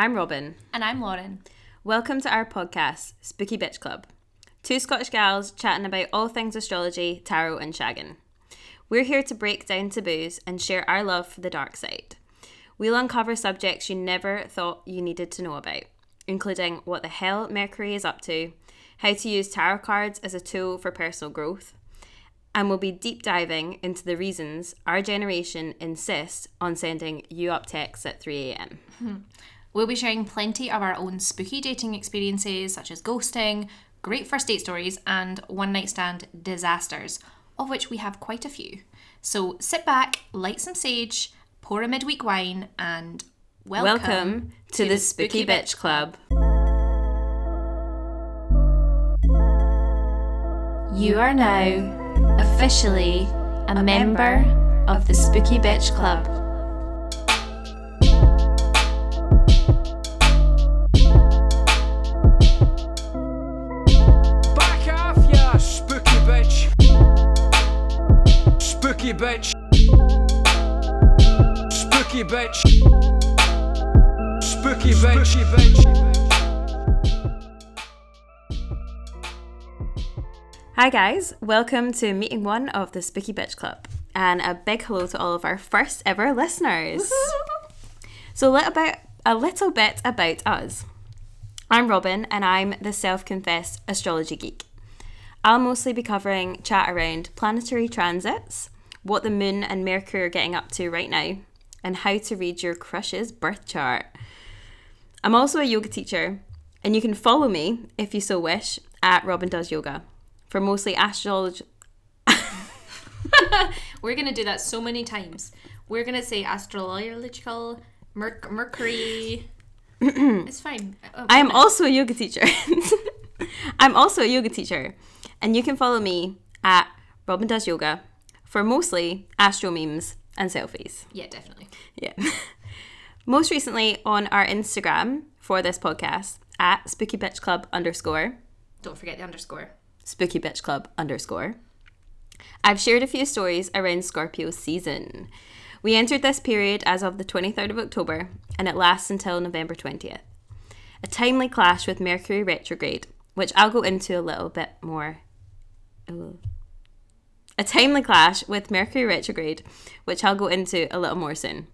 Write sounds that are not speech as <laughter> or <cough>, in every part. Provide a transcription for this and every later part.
I'm Robin. And I'm Lauren. Welcome to our podcast, Spooky Bitch Club. Two Scottish gals chatting about all things astrology, tarot, and shagging. We're here to break down taboos and share our love for the dark side. We'll uncover subjects you never thought you needed to know about, including what the hell Mercury is up to, how to use tarot cards as a tool for personal growth, and we'll be deep diving into the reasons our generation insists on sending you up texts at 3am. <laughs> We'll be sharing plenty of our own spooky dating experiences, such as ghosting, great first date stories, and one night stand disasters, of which we have quite a few. So sit back, light some sage, pour a midweek wine, and welcome, Welcome to, the Spooky Bitch Club. You are now officially a member of the Spooky Bitch Club. Spooky bitch. Spooky bitch. Spooky bitch. Spooky bitch. Hi, guys. Welcome to meeting one of the Spooky Bitch Club. And a big hello to all of our first ever listeners. so, a little, bit, a little bit about us. I'm Robin, and I'm the self confessed astrology geek. I'll mostly be covering chat around planetary transits, what the moon and Mercury are getting up to right now, and how to read your crush's birth chart. I'm also a yoga teacher, and you can follow me, if you so wish, at Robin Does Yoga for mostly astrology. <laughs> We're gonna do that so many times. We're gonna say astrological, merc- Mercury. <clears throat> it's fine. Oh, I am also a yoga teacher. <laughs> I'm also a yoga teacher, and you can follow me at Robin Does Yoga for mostly astro memes and selfies. yeah, definitely. Yeah. <laughs> Most recently on our Instagram for this podcast at Spooky Bitch Club underscore Don't forget the underscore. Spooky Bitch Club underscore. I've shared a few stories around Scorpio season. We entered this period as of the 23rd of October and it lasts until November 20th. A timely clash with Mercury retrograde, which I'll go into a little bit more. Ooh. A timely clash with Mercury retrograde, which I'll go into a little more soon.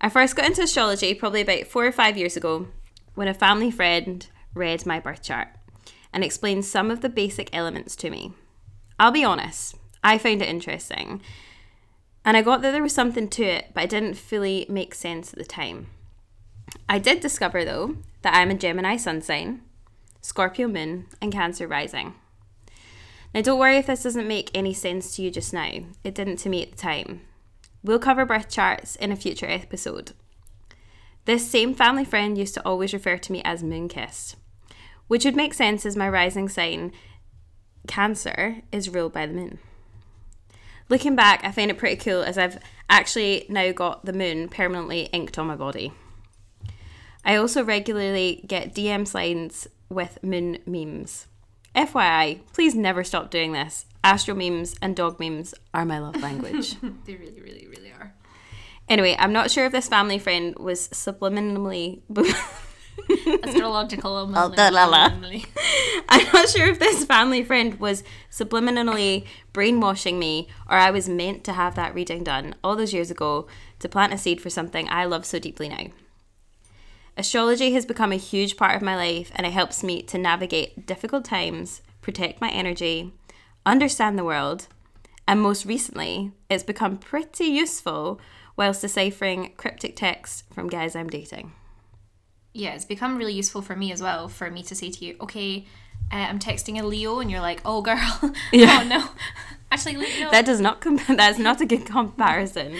I first got into astrology probably about four or five years ago when a family friend read my birth chart and explained some of the basic elements to me. I'll be honest, I found it interesting. And I got that there was something to it, but it didn't fully make sense at the time. I did discover, though, that I'm a Gemini sun sign, Scorpio moon, and Cancer rising. Now, don't worry if this doesn't make any sense to you just now. It didn't to me at the time. We'll cover birth charts in a future episode. This same family friend used to always refer to me as moon kissed, which would make sense as my rising sign, Cancer, is ruled by the moon. Looking back, I find it pretty cool as I've actually now got the moon permanently inked on my body. I also regularly get DM slides with moon memes. FYI, please never stop doing this. Astro memes and dog memes are my love language. <laughs> They really, really, really are. anyway, I'm not sure if this family friend was subliminally. Astrological. <laughs> <laughs> la. I'm not sure if this family friend was subliminally brainwashing me or I was meant to have that reading done all those years ago to plant a seed for something I love so deeply now. Astrology has become a huge part of my life and it helps me to navigate difficult times, protect my energy, understand the world, and most recently, it's become pretty useful whilst deciphering cryptic texts from guys I'm dating. yeah, it's become really useful for me as well for me to say to you, okay, uh, I'm texting a Leo, and you're like, oh girl, <laughs> Yeah. oh no, <laughs> actually Leo. That does not comp- <laughs> that's not a good comparison.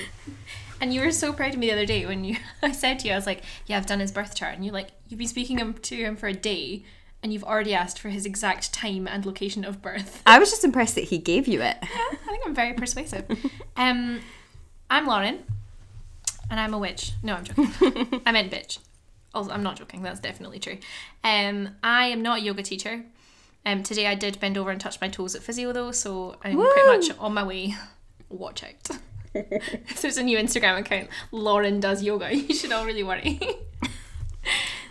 And you were so proud of me the other day when you, <laughs> I said to you, I was like, yeah, I've done his birth chart, and you're like, you've been speaking him to him for a day, and you've already asked for his exact time and location of birth. I was just impressed that he gave you it. Yeah, I think I'm very persuasive. <laughs> um, I'm Lauren, and I'm a witch. No, I'm joking. <laughs> I meant bitch. Also, I'm not joking. That's definitely true. Um, I am not a yoga teacher. Um, today I did bend over and touch my toes at physio though, so I'm pretty much on my way. Watch out. <laughs> If There's a new Instagram account. Lauren does yoga. <laughs> You should all really worry. <laughs>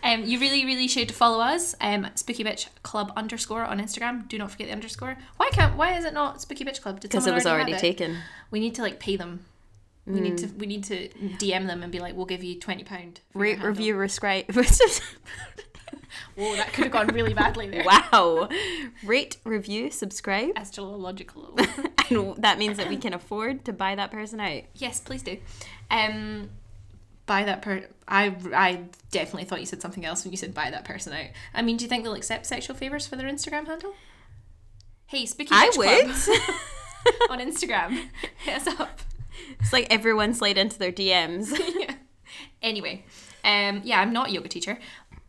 Um, you really, really should follow us. Um, Spooky Bitch Club underscore on Instagram. Do not forget the underscore. Why can't? Why is it not Spooky Bitch Club? Because it was already have it? taken. We need to like pay them. We need to. We need to DM them and be like, "We'll give you twenty pound." Rate, review, rescribe. Whoa, that could have gone really badly there. wow. Rate, review, subscribe. Astrological. <laughs> And that means that we can afford to buy that person out. yes, please do. Um, buy that per. I I definitely thought you said something else when you said buy that person out. I mean, do you think they'll accept sexual favors for their Instagram handle? Hey, Spooky I would. Club <laughs> <laughs> on Instagram. Hit us up. it's like everyone slide into their DMs. yeah. Anyway, um, yeah, I'm not a yoga teacher,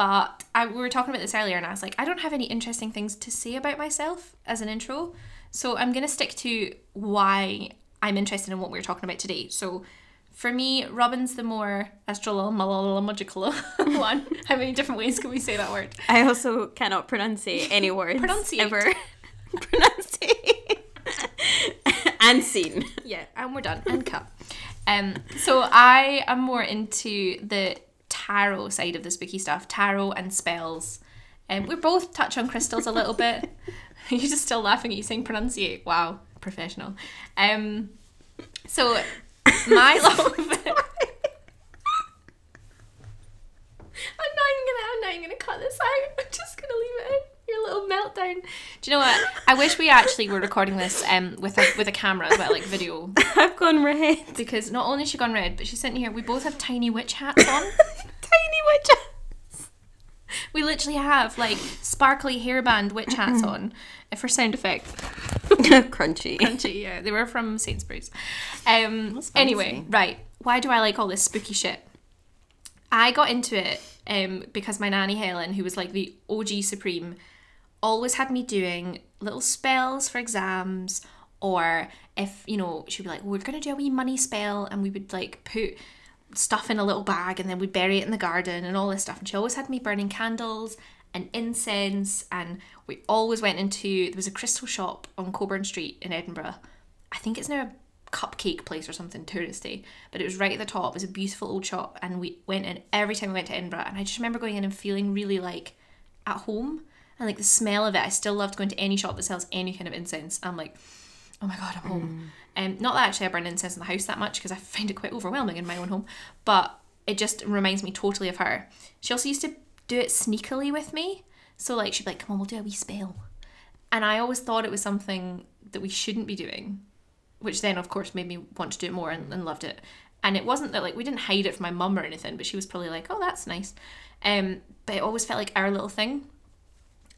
but I, we were talking about this earlier, and I was like, I don't have any interesting things to say about myself as an intro, so I'm gonna stick to why I'm interested in what we're talking about today. So. For me, Robin's the more astrological <laughs> one. How many different ways can we say that word? I also cannot pronounce any <laughs> words Pronunciate. ever. <laughs> pronunciate. and scene. Yeah, and we're done. And cut. Um, so I am more into the tarot side of the spooky stuff, tarot and spells. Um, we both touch on crystals a little bit. <laughs> <laughs> You're just still laughing at you saying pronunciate. Wow, professional. Um, so my <laughs> love. I'm not even gonna. I'm not even gonna cut this out. I'm just gonna leave it in. Your little meltdown. Do you know what? I wish we actually were recording this um with a with a camera as well, like video, I've gone red. because not only has she gone red, but she's sitting here. We both have tiny witch hats on. We literally have like sparkly hairband witch hats on. uh, For sound effect, <laughs> Crunchy. Crunchy, yeah, they were from Sainsbury's. Um. Anyway, right. Why do I like all this spooky shit? I got into it um, because my nanny Helen, who was like the OG supreme, always had me doing little spells for exams, or if you know, she'd be like, "We're gonna do a wee money spell," and we would like put stuff in a little bag and then we'd bury it in the garden and all this stuff. And she always had me burning candles and incense, and we always went into there was a crystal shop on Cockburn Street in Edinburgh. I think it's now a cupcake place or something touristy, but it was right at the top. It was a beautiful old shop, and we went in every time we went to Edinburgh. And I just remember going in and feeling really like at home, and like the smell of it. I still loved going to any shop that sells any kind of incense. I'm like, oh my god, I'm home. Um, not that actually I burn incense in the house that much because I find it quite overwhelming in my own home, but it just reminds me totally of her. She also used to do it sneakily with me. So like she'd be like, come on, we'll do a wee spell. And I always thought it was something that we shouldn't be doing, which then of course made me want to do it more and, and loved it. And it wasn't that like we didn't hide it from my mum or anything, but she was probably like, oh, that's nice. Um, but it always felt like our little thing.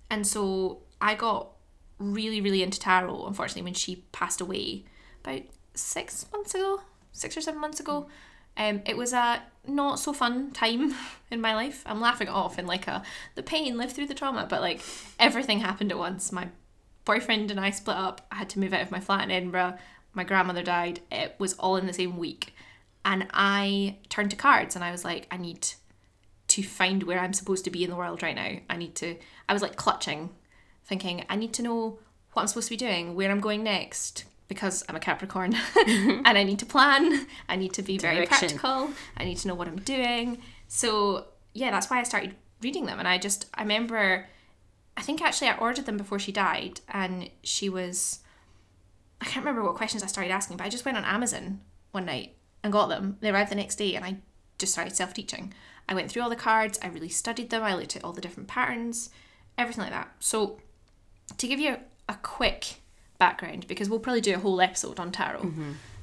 And so I got really, really into tarot, unfortunately, when she passed away about six months ago, six or seven months ago. Um, it was a not so fun time <laughs> in my life. I'm laughing off in like a the pain, live through the trauma, but like everything happened at once. My boyfriend and I split up. I had to move out of my flat in Edinburgh. My grandmother died. It was all in the same week. And I turned to cards and I was like, I need to find where I'm supposed to be in the world right now. I need to, I was like clutching, thinking, I need to know what I'm supposed to be doing, where I'm going next, because I'm a Capricorn <laughs> mm-hmm. and I need to plan. I need to be very Direction. practical. I need to know what I'm doing. So, yeah, that's why I started reading them. And I just, I remember, I think actually I ordered them before she died and she was, I can't remember what questions I started asking, but I just went on Amazon one night and got them. They arrived the next day and I just started self teaching. I went through all the cards, I really studied them, I looked at all the different patterns, everything like that. So, to give you a quick background, because we'll probably do a whole episode on tarot,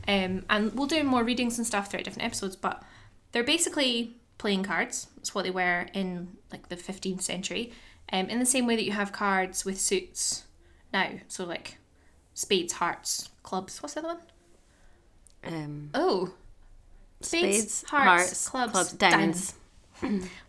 um, and we'll do more readings and stuff throughout different episodes, but they're basically playing cards. That's what they were in like the 15th century, um, in the same way that you have cards with suits now. So, like spades, hearts, clubs. What's the other one? Um, Oh, spades, spades, hearts, hearts, clubs, clubs, diamonds.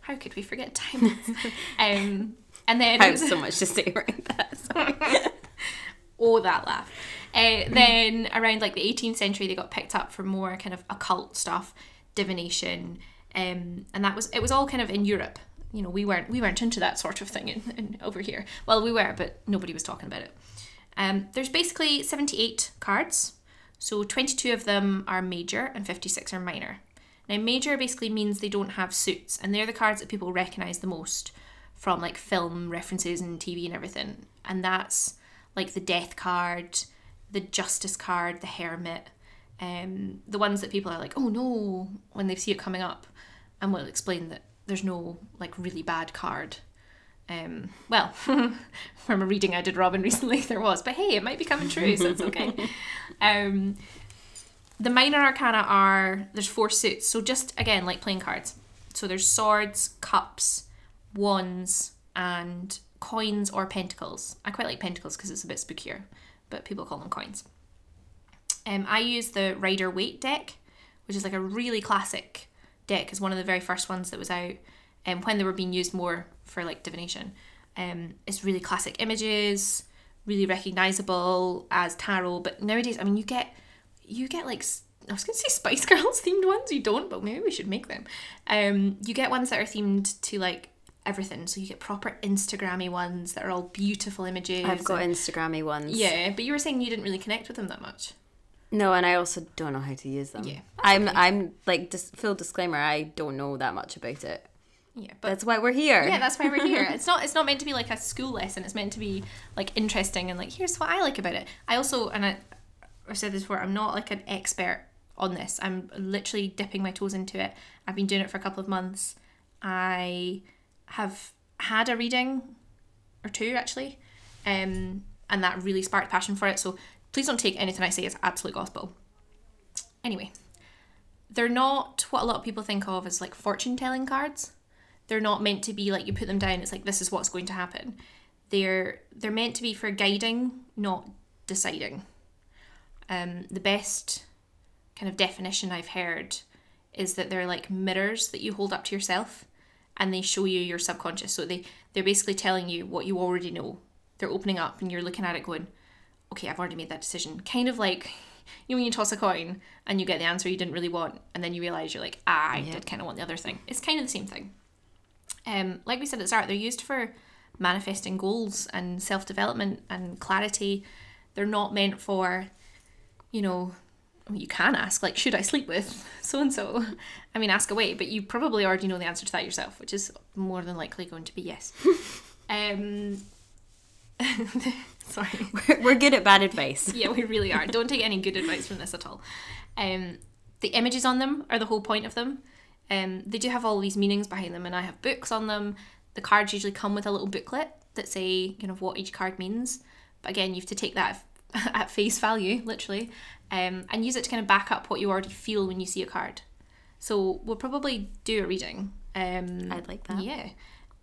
How could we forget diamonds? <laughs> um, and then I have so much to say around that. <laughs> Sorry. <laughs> oh, that laugh. Uh, then around like the 18th century, they got picked up for more kind of occult stuff, divination, um, and that was it was all kind of in Europe. You know, we weren't we weren't into that sort of thing in, in, over here. Well, we were, but nobody was talking about it. Um, there's basically 78 cards, so 22 of them are major and 56 are minor. Now, major basically means they don't have suits, and they're the cards that people recognize the most from like film references and TV and everything. And that's like the death card, the justice card, the hermit, um, the ones that people are like, oh no, when they see it coming up. And we'll explain that there's no like really bad card. Um, well, <laughs> from a reading I did Robin recently, <laughs> there was, but hey, it might be coming true, so it's okay. <laughs> um, the minor arcana are there's four suits, so just again like playing cards. So there's swords, cups, wands, and coins or pentacles. I quite like pentacles because it's a bit spookier, but people call them coins. Um, I use the Rider Waite deck, which is like a really classic deck. It's one of the very first ones that was out um, when they were being used more for like divination. Um, it's really classic images, really recognizable as tarot. But nowadays, I mean, you get you get like I was gonna say <laughs> Spice Girls themed ones. You don't, but maybe we should make them. Um, you get ones that are themed to like everything. So you get proper Instagrammy ones that are all beautiful images. I've got and- Instagrammy ones. yeah, but you were saying you didn't really connect with them that much. No, and I also don't know how to use them. Yeah, I'm I'm like dis- full disclaimer. I don't know that much about it. Yeah, but That's why we're here. yeah, that's why we're here. <laughs> It's not it's not meant to be like a school lesson. It's meant to be like interesting and like here's what I like about it. I also and I I've said this before. I'm not like an expert on this. I'm literally dipping my toes into it. I've been doing it for a couple of months. I have had a reading or two actually, um, and that really sparked passion for it. So please don't take anything I say as absolute gospel. Anyway, they're not what a lot of people think of as like fortune telling cards. They're not meant to be like you put them down. It's like this is what's going to happen. They're they're meant to be for guiding, not deciding. Um, the best kind of definition I've heard is that they're like mirrors that you hold up to yourself and they show you your subconscious. So they, they're basically telling you what you already know. They're opening up and you're looking at it going, okay, I've already made that decision. Kind of like, you know, when you toss a coin and you get the answer you didn't really want and then you realise you're like, ah, I did kind of want the other thing. It's kind of the same thing. Um, like we said at the start, they're used for manifesting goals and self development and clarity. They're not meant for, you know, you can ask, like, should I sleep with so and so? I mean, ask away, but you probably already know the answer to that yourself, which is more than likely going to be yes. <laughs> um, <laughs> sorry. <laughs> We're good at bad advice. Yeah, we really are. Don't take any good advice from this at all. Um, the images on them are the whole point of them. Um, they do have all these meanings behind them, and I have books on them. The cards usually come with a little booklet that say kind of what each card means. But again, you have to take that at face value, literally, um, and use it to kind of back up what you already feel when you see a card. So we'll probably do a reading. Um, I'd like that. Yeah,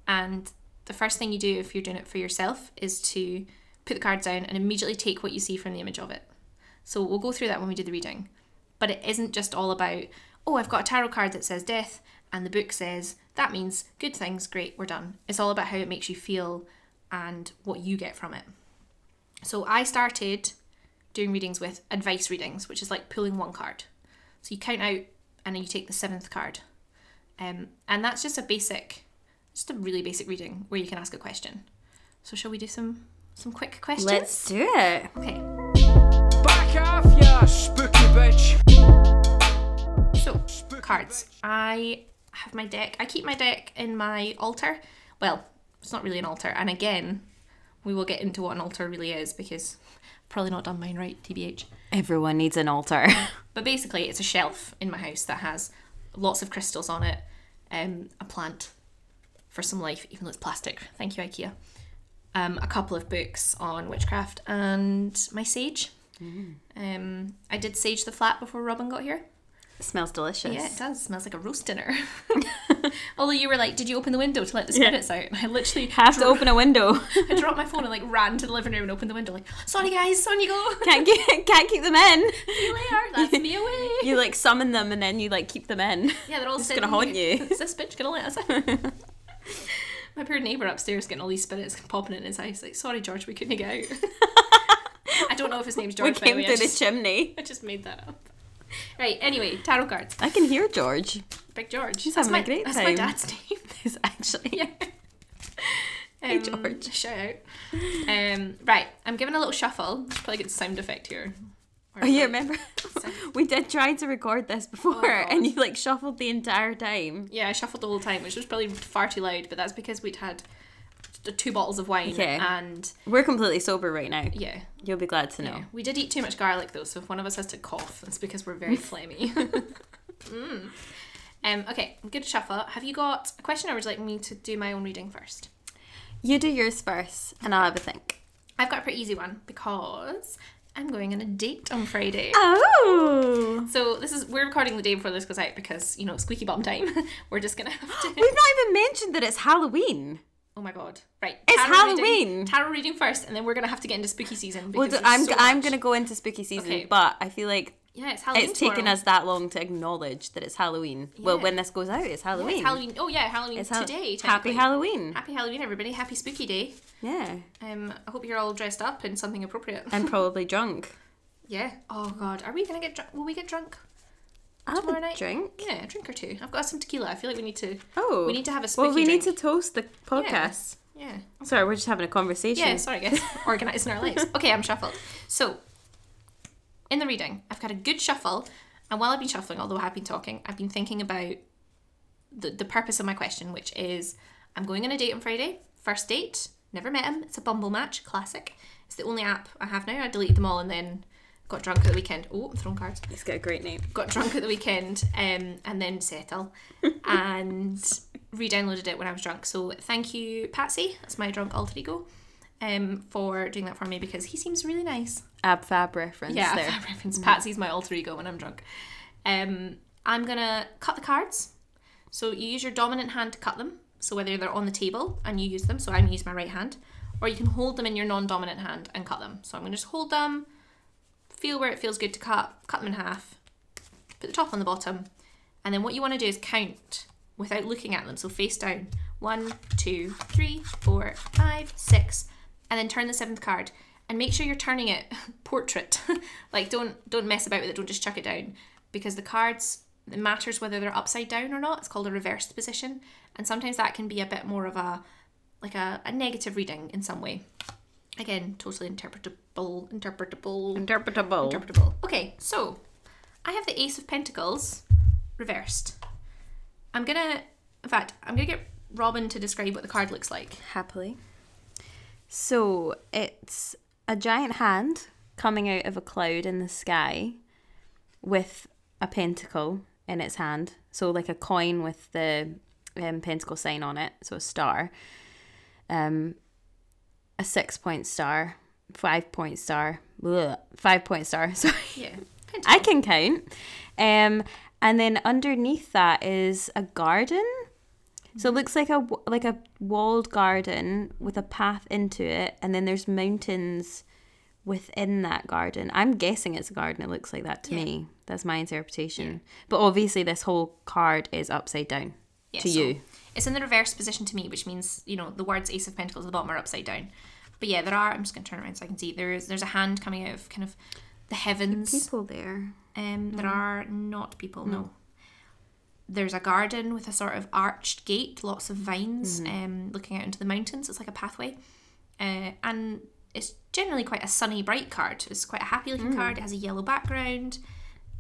and the first thing you do if you're doing it for yourself is to put the cards down and immediately take what you see from the image of it. So we'll go through that when we do the reading. But it isn't just all about, oh, I've got a tarot card that says death and the book says that means good things, great, we're done. It's all about how it makes you feel and what you get from it. So I started doing readings with advice readings, which is like pulling one card. So you count out and then you take the seventh card. Um, and that's just a basic, just a really basic reading where you can ask a question. So shall we do some some quick questions? Let's do it. Okay. Back off, ya spooky bitch. So, spooky cards. I have my deck. I keep my deck in my altar. Well, it's not really an altar. And again, we will get into what an altar really is because I've probably not done mine right, TBH. Everyone needs an altar. <laughs> But basically, it's a shelf in my house that has lots of crystals on it, um, a plant for some life, even though it's plastic. Thank you, IKEA. Um, a couple of books on witchcraft and my sage. Um, I did sage the flat before Robin got here. Smells delicious. Yeah, it does. smells like a roast dinner. <laughs> <laughs> Although you were like, did you open the window to let the spirits out? And I literally <laughs> Have to open a window. I dropped my phone and like ran to the living room and opened the window like, sorry guys, on you go. can't keep, can't keep them in. See you later. That's me away. You like summon them and then you like keep them in. Yeah, they're all It's sitting gonna haunt you. Is this bitch gonna let us? My poor neighbour upstairs getting all these spirits popping in his eyes. Like, sorry, George, we couldn't get out. I don't know if his name's We George. the came through the just, chimney. I just made that up. <laughs> Right. Anyway, tarot cards. I can hear George. Big George. He's that's having my a great That's my dad's <laughs> name. Actually. yeah. <laughs> Hey, Um, George. Shout out. Um, right, I'm giving a little shuffle. Probably get sound effect here. Or Oh, you remember? we did try to record this before, God. and you like shuffled the entire time. Yeah, I shuffled the whole time, which was probably far too loud, but that's because we'd had two bottles of wine Okay. and We're completely sober right now. yeah. You'll be glad to know. Yeah. We did eat too much garlic though, so if one of us has to cough, it's because we're very <laughs> phlegmy. <laughs> mm. Um, okay, good shuffle. Have you got a question or would you like me to do my own reading first? You do yours first, and I'll have a think. I've got a pretty easy one because I'm going on a date on Friday. Oh, So this is we're recording the day before this goes out because you know squeaky bum time. <laughs> we're just gonna have to. we've not even mentioned that it's Halloween. Oh my god! Right, It's tarot reading- Halloween. tarot reading first, and then we're gonna have to get into spooky season. Well, I'm so I'm gonna go into spooky season, Okay. but I feel like Yeah, it's Halloween. it's taken us that long to acknowledge that it's Halloween. Well, when this goes out, it's Yeah, Halloween. it's Halloween. Oh yeah, Halloween It's Hal- today. Happy. Halloween. Happy Halloween, everybody! Happy Spooky Day. Yeah, Um, I hope you're all dressed up in something appropriate. I'm <laughs> probably drunk. yeah. Oh God, are we gonna get drunk? Will we get drunk? I'll have Tomorrow a night? drink. Yeah, a drink or two. I've got some tequila. I feel like we need to. Oh, We need to have a Well, we need to toast the podcast. Yeah. Sorry, we're just having a conversation. Yeah. Sorry, guys. <laughs> Organising our lives. Okay, I'm shuffled. So, in the reading, I've got a good shuffle, and while I've been shuffling, although I have been talking, I've been thinking about the the purpose of my question, which is I'm going on a date on Friday. First date. Never met him. It's a Bumble match. Classic. It's the only app I have now. I deleted them all and then got drunk at the weekend. Oh, I'm throwing cards. It's got a great name. got drunk at the weekend um, and then settle <laughs> and re-downloaded it when I was drunk. So thank you, Patsy. That's my drunk alter ego. Um, for doing that for me because he seems really nice. Ab Fab reference Yeah, there. <laughs> Reference Patsy's my alter ego when I'm drunk. Um, I'm gonna cut the cards. So you use your dominant hand to cut them. So whether they're on the table and you use them, so I'm gonna use my right hand, or you can hold them in your non-dominant hand and cut them. So I'm gonna just hold them, feel where it feels good to cut, cut them in half, put the top on the bottom, and then what you want to do is count without looking at them. So face down. One, two, three, four, five, six, and then turn the seventh card. And make sure you're turning it <laughs> portrait. <laughs> like don't don't mess about with it. Don't just chuck it down because the cards it matters whether they're upside down or not. It's called a reversed position, and sometimes that can be a bit more of a like a, a negative reading in some way. Again, totally interpretable, interpretable, Interpretable. interpretable. Okay, so I have the Ace of Pentacles reversed. I'm gonna, in fact, I'm gonna get Robin to describe what the card looks like. Happily. So it's a giant hand coming out of a cloud in the sky with a pentacle in its hand. So like a coin with the um, pentacle sign on it. So a star. Um, a six point star, five point star, bleh, five point star. <laughs> Sorry. Yeah, I can count. Um, and then underneath that is a garden. So it looks like a like a walled garden with a path into it, and then there's mountains within that garden. I'm guessing it's a garden. It looks like that to Yeah. me. That's my interpretation. But obviously, this whole card is upside down Yeah, to so you. It's in the reverse position to me, which means you know the words Ace of Pentacles at the bottom are upside down. But yeah, there are. I'm just gonna turn around so I can see. There's there's a hand coming out of kind of the heavens. People there. Um, there are not people. No. There's a garden with a sort of arched gate, lots of vines, um, looking out into the mountains. It's like a pathway, uh, and it's generally quite a sunny, bright card. It's quite a happy looking card. It has a yellow background.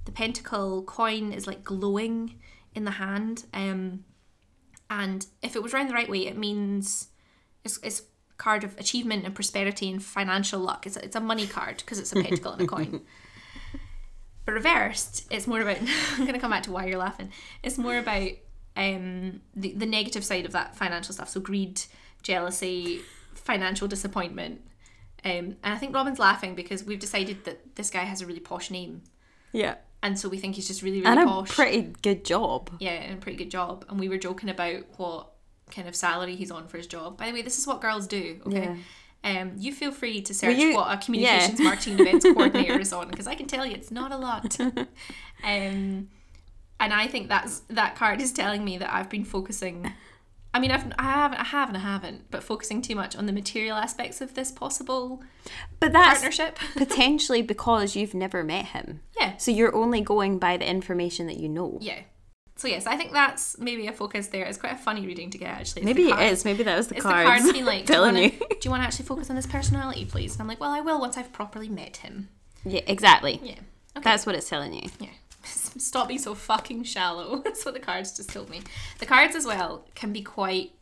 The pentacle coin is like glowing in the hand, um, and if it was round the right way, it means it's, it's a card of achievement and prosperity and financial luck. It's a, it's a money card because it's a pentacle and a coin. <laughs> But reversed, it's more about. <laughs> I'm going to come back to why you're laughing. It's more about um, the the negative side of that financial stuff. So greed, jealousy, financial disappointment. Um, and I think Robin's laughing because we've decided that this guy has a really posh name, Yeah. And so we think he's just really really And a posh. pretty good job. yeah, and a pretty good job. And we were joking about what kind of salary he's on for his job. By the way, this is what girls do. Okay. Um, you feel free to search you- what a communications <laughs> marketing events coordinator is on because I can tell you it's not a lot. <laughs> um, and I think that's that card is telling me that I've been focusing. I mean, I've I haven't I haven't I haven't, but focusing too much on the material aspects of this possible But that's partnership. <laughs> potentially because you've never met him. yeah, So you're only going by the information that you know. yeah. So yes, I think that's maybe a focus there. It's quite a funny reading to get actually. It's Maybe it is. Maybe that was the It's cards. the cards being <laughs> like, do you, telling wanna, you. do you want to actually focus on his personality, please? And I'm like, well, I will once I've properly met him. Yeah, exactly. Yeah. Okay. That's what it's telling you. Yeah. Stop being so fucking shallow. <laughs> That's what the cards just told me. The cards as well can be quite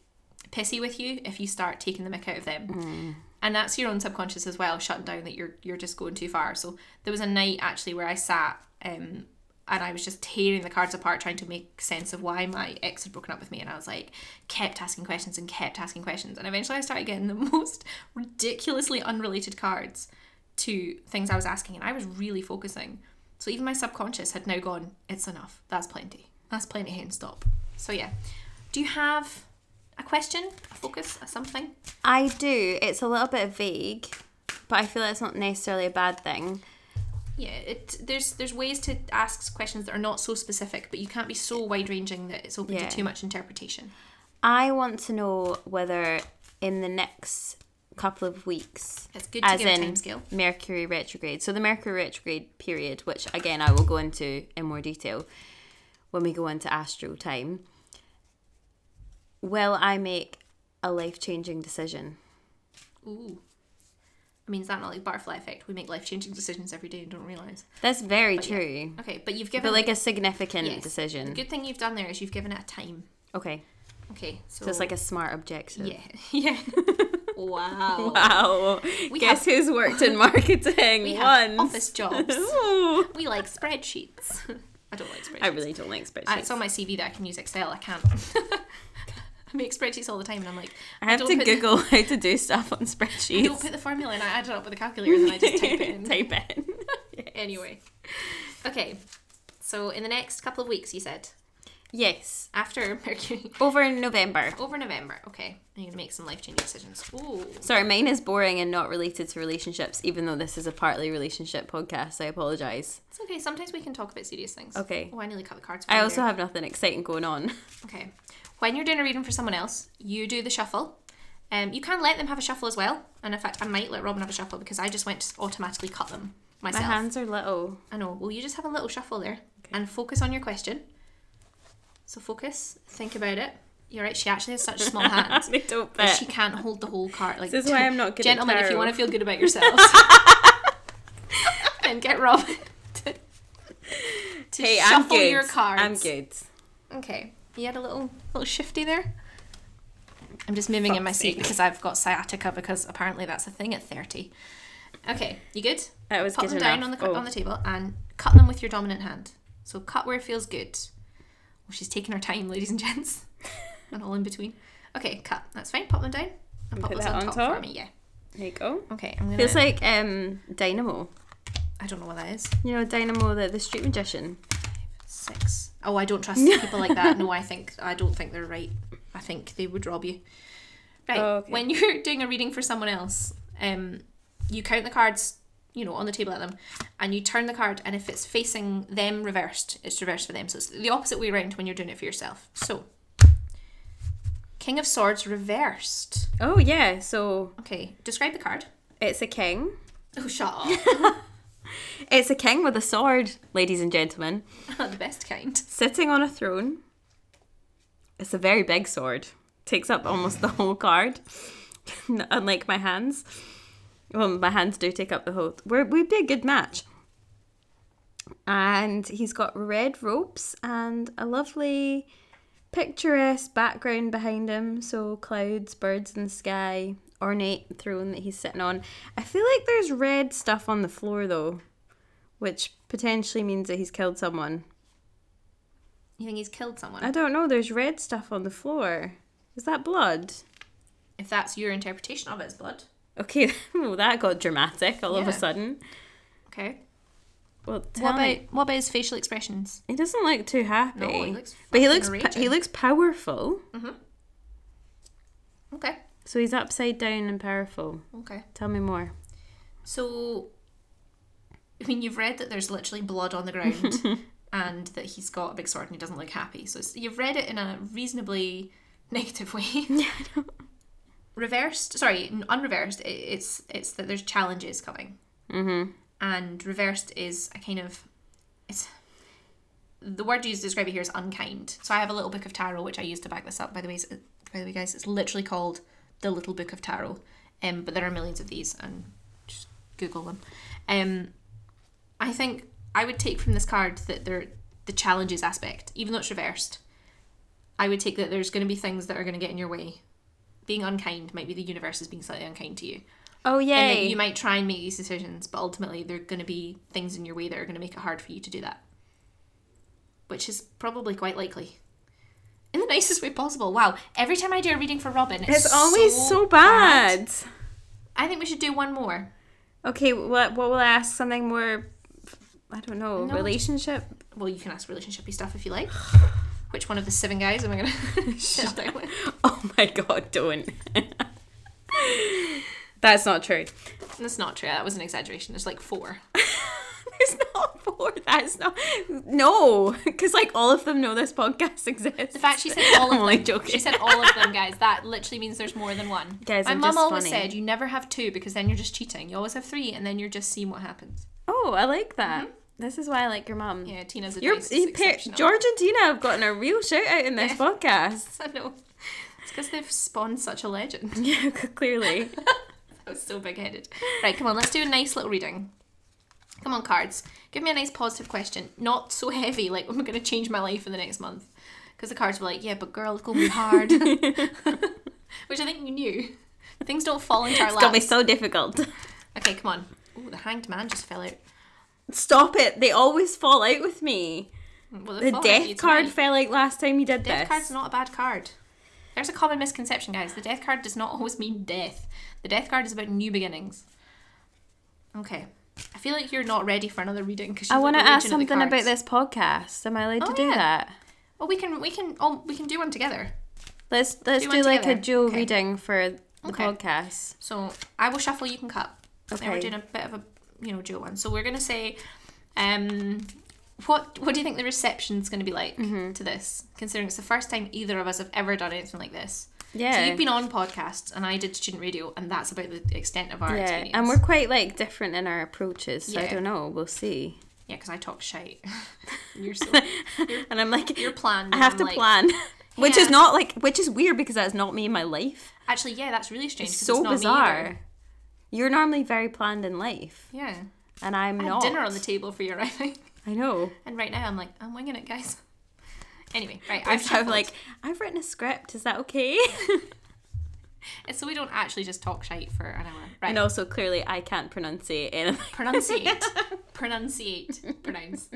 pissy with you if you start taking the mick out of them. And that's your own subconscious as well, shutting down that you're you're just going too far. So there was a night actually where I sat um and I was just tearing the cards apart trying to make sense of why my ex had broken up with me and I was like kept asking questions and kept asking questions and eventually I started getting <laughs> the most ridiculously unrelated cards to things I was asking and I was really focusing. So even my subconscious had now gone, it's enough. That's plenty. That's plenty hen stop. So yeah. Do you have a question, a focus, a something? I do. It's a little bit vague, but I feel like it's not necessarily a bad thing. Yeah, it there's there's ways to ask questions that are not so specific, but you can't be so wide ranging that it's open Yeah. to too much interpretation. I want to know whether in the next couple of weeks, It's good to as give a in timescale. Mercury retrograde. So the Mercury retrograde period, which again I will go into in more detail when we go into astro time. Will I make a life changing decision? Ooh. I mean, is that not like butterfly effect? We make life changing decisions every day and don't realise. That's very yeah. true. Okay, but you've given But like a significant yes. decision. The good thing you've done there is you've given it a time. Okay. Okay, so, So it's like a smart objective. yeah, <laughs> yeah. <laughs> wow. <laughs> Wow. We Guess who's worked in marketing <laughs> We have once? office jobs. <laughs> We like spreadsheets. I don't like spreadsheets. I really don't like spreadsheets. I, it's on my CV that I can use Excel. I can't. I make spreadsheets all the time, and I'm like, I have don't to put the- Google how to do stuff on I spreadsheets. don't put the formula in. I add it up with a calculator, and then I just type it in. Type in. Anyway, okay. So in the next couple of weeks, you said Yes. after <laughs> Mercury Over in November. over November. Okay, you're gonna make some life changing decisions. Ooh. Sorry, mine is boring and not related to relationships, even though this is a partly relationship podcast. I apologise. It's okay. Sometimes we can talk about serious things. Okay. Oh, I nearly cut the cards. for I also there. have nothing exciting going on. <laughs> Okay. When you're doing a reading for someone else, you do the shuffle. Um, you can let them have a shuffle as well. And in fact, I might let Robin have a shuffle because I just went to automatically cut them myself. My hands are little. I know. Well, you just have a little shuffle there and focus on your question. So focus, think about it. You're right. She actually has such small hands. <laughs> they don't fit. She can't hold the whole card. Like This is why I'm not good at Gentlemen, if you want to feel good about <laughs> yourselves, then get Robin <laughs> to, to Hey, I'm shuffle good. your cards. I'm good. Okay. You had a little little shifty there. I'm just moving in my seat because I've got sciatica because apparently that's a thing at 30. Okay, you good? That was Put good them down on the Oh. on the table and cut them with your dominant hand. So cut where it feels good. Well, she's taking her time, ladies and gents, <laughs> and all in between. Okay, cut. That's fine. Pop them down and pop put those that on, on top, top? for me. Yeah. There you go. Okay, I'm gonna. Feels like um Dynamo. I don't know what that is. You know Dynamo, the, the street magician. Six. Oh, I don't trust people like that. <laughs> No, I think I don't think they're right. I think they would rob you. Right. Oh, okay. When <laughs> you're doing a reading for someone else, um, you count the cards, you know, on the table at them, and you turn the card, and if it's facing them reversed, it's reversed for them. So it's the opposite way around when you're doing it for yourself. So, King of Swords reversed. Oh yeah, so Okay, describe the card. it's a king. Oh, shut up. <laughs> It's a king with a sword, ladies and gentlemen, <laughs> the best kind. sitting on a throne. It's a very big sword. Takes up almost the whole card. <laughs> Unlike my hands. Well, my hands do take up the whole. We're, we'd be a good match. And he's got red ropes and a lovely picturesque background behind him. So clouds, birds in the sky, ornate throne that he's sitting on. I feel like there's red stuff on the floor though, which potentially means that he's killed someone. You think he's killed someone? I don't know. There's red stuff on the floor. Is that blood? if that's your interpretation of it as blood. Okay, <laughs> well, that got dramatic all of a sudden. Okay. Well, What about me. what about his facial expressions? He doesn't look too happy. No, he looks but he looks pa- he looks powerful. Mm-hmm. Okay. So he's upside down and powerful. Okay. Tell me more. So, I mean, you've read that there's literally blood on the ground <laughs> and that he's got a big sword and he doesn't look happy. So, it's- you've read it in a reasonably <laughs> negative way. Yeah. Reversed, sorry, unreversed, it's it's that there's challenges coming. Mm-hmm. And reversed is a kind of it's the word used to describe it here is unkind. So I have a little book of tarot which I use to back this up. By the way, by the way, guys, it's literally called the Little Book of Tarot. Um, but there are millions of these, and just Google them. Um, I think I would take from this card that there the challenges aspect, even though it's reversed. I would take that there's going to be things that are going to get in your way. Being unkind might be the universe is being slightly unkind to you. Oh And that you might try and make these decisions, but ultimately there are going to be things in your way that are going to make it hard for you to do that. Which is probably quite likely. In the <laughs> nicest way possible. Wow. Every time I do a reading for Robin, it's, it's always so, bad. I think we should do one more. Okay, what what will I ask? Something more. I don't know. No. Relationship. Well, you can ask relationshipy stuff if you like. <sighs> <sighs> Which one of the seven guys am I going <laughs> to down with? <laughs> Oh my god! Don't. <laughs> That's not true. That's not true. That was an exaggeration. There's like four. There's not four. That's not. No, because like all of them know this podcast exists. The fact she said all I'm of only them. joking. She said all of them, guys. That literally means there's more than one. Guys, My I'm mum always funny. said you never have two because then you're just cheating. You always have three and then you're just seeing what happens. Oh, I like that. Mm-hmm. This is why I like your mum. Mm-hmm. Yeah, Tina's Your advice you is pair, exceptional. George and Tina have gotten a real shout out in this Yeah. <laughs> podcast. I know. It's because they've spawned such a legend. <laughs> Yeah, clearly. <laughs> That was so big headed. Right, come on, let's do a nice little reading. Come on, cards. Give me a nice positive question. Not so heavy, like, I'm going to change my life in the next month. Because the cards were like, yeah, but girl, it's going to be hard. Which I think you knew. Things don't fall into our It's gonna be so difficult. Okay, come on. Oh, the hanged man just fell out. Stop it! They always fall out with me. Well, The they're falling at you death card fell out last time you did Death this. Death card's not a bad card. There's a common misconception, guys. The death card does not always mean death. The death card is about new beginnings. Okay. I feel like you're not ready for another reading because I want to ask something about this podcast. Am I allowed Oh, to do yeah. that? Well, we can we can oh, we can do one together. Let's let's Do do, like together. a dual Okay. reading for the Okay. podcast. So I will shuffle. You can cut. Now we're doing a bit of a you know dual one. So we're gonna say, um, what what do you think the reception's gonna be like Mm-hmm. to this? Considering it's the first time either of us have ever done anything like this. Yeah. So you've been on podcasts and I did student radio, and that's about the extent of our yeah, experience. and we're quite like different in our approaches. So I don't know. We'll see. yeah, because I talk shite. <laughs> you're so And I'm like, you're planned. I have to like- plan, <laughs> which Yeah. is not like, which is weird because that's not me in my life. Actually, yeah, that's really strange. It's so it's not me bizarre. You're normally very planned in life, Yeah, and I'm I had not. dinner on the table for your <laughs> arriving, I know. and right now I'm like I'm winging it, guys. Anyway, right, I've shuffled. like, I've written a script. Is that okay? <laughs> So we don't actually just talk shite for an hour. Right. and also, clearly, I can't pronunciate anything. <laughs> Pronunciate. Pronunciate. Pronounce.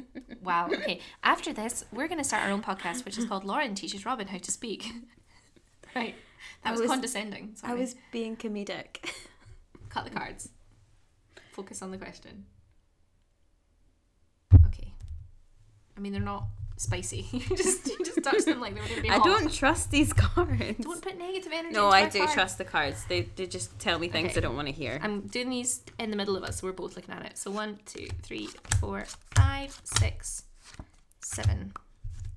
Wow. Okay. After this, we're going to start our own podcast, which is called Lauren Teaches Robin How to Speak. Right. That was, was- condescending. I was being comedic. Cut the cards. Focus on the question. Okay. I mean, they're not spicy. <laughs> you just you just touch them like they were going to be I hot. don't trust these cards. Don't put negative energy. On them. No, into I do cards. trust the cards. They, they just tell me things Okay. I don't want to hear. I'm doing these in the middle of us, so we're both looking at it. So one, two, three, four, five, six, seven.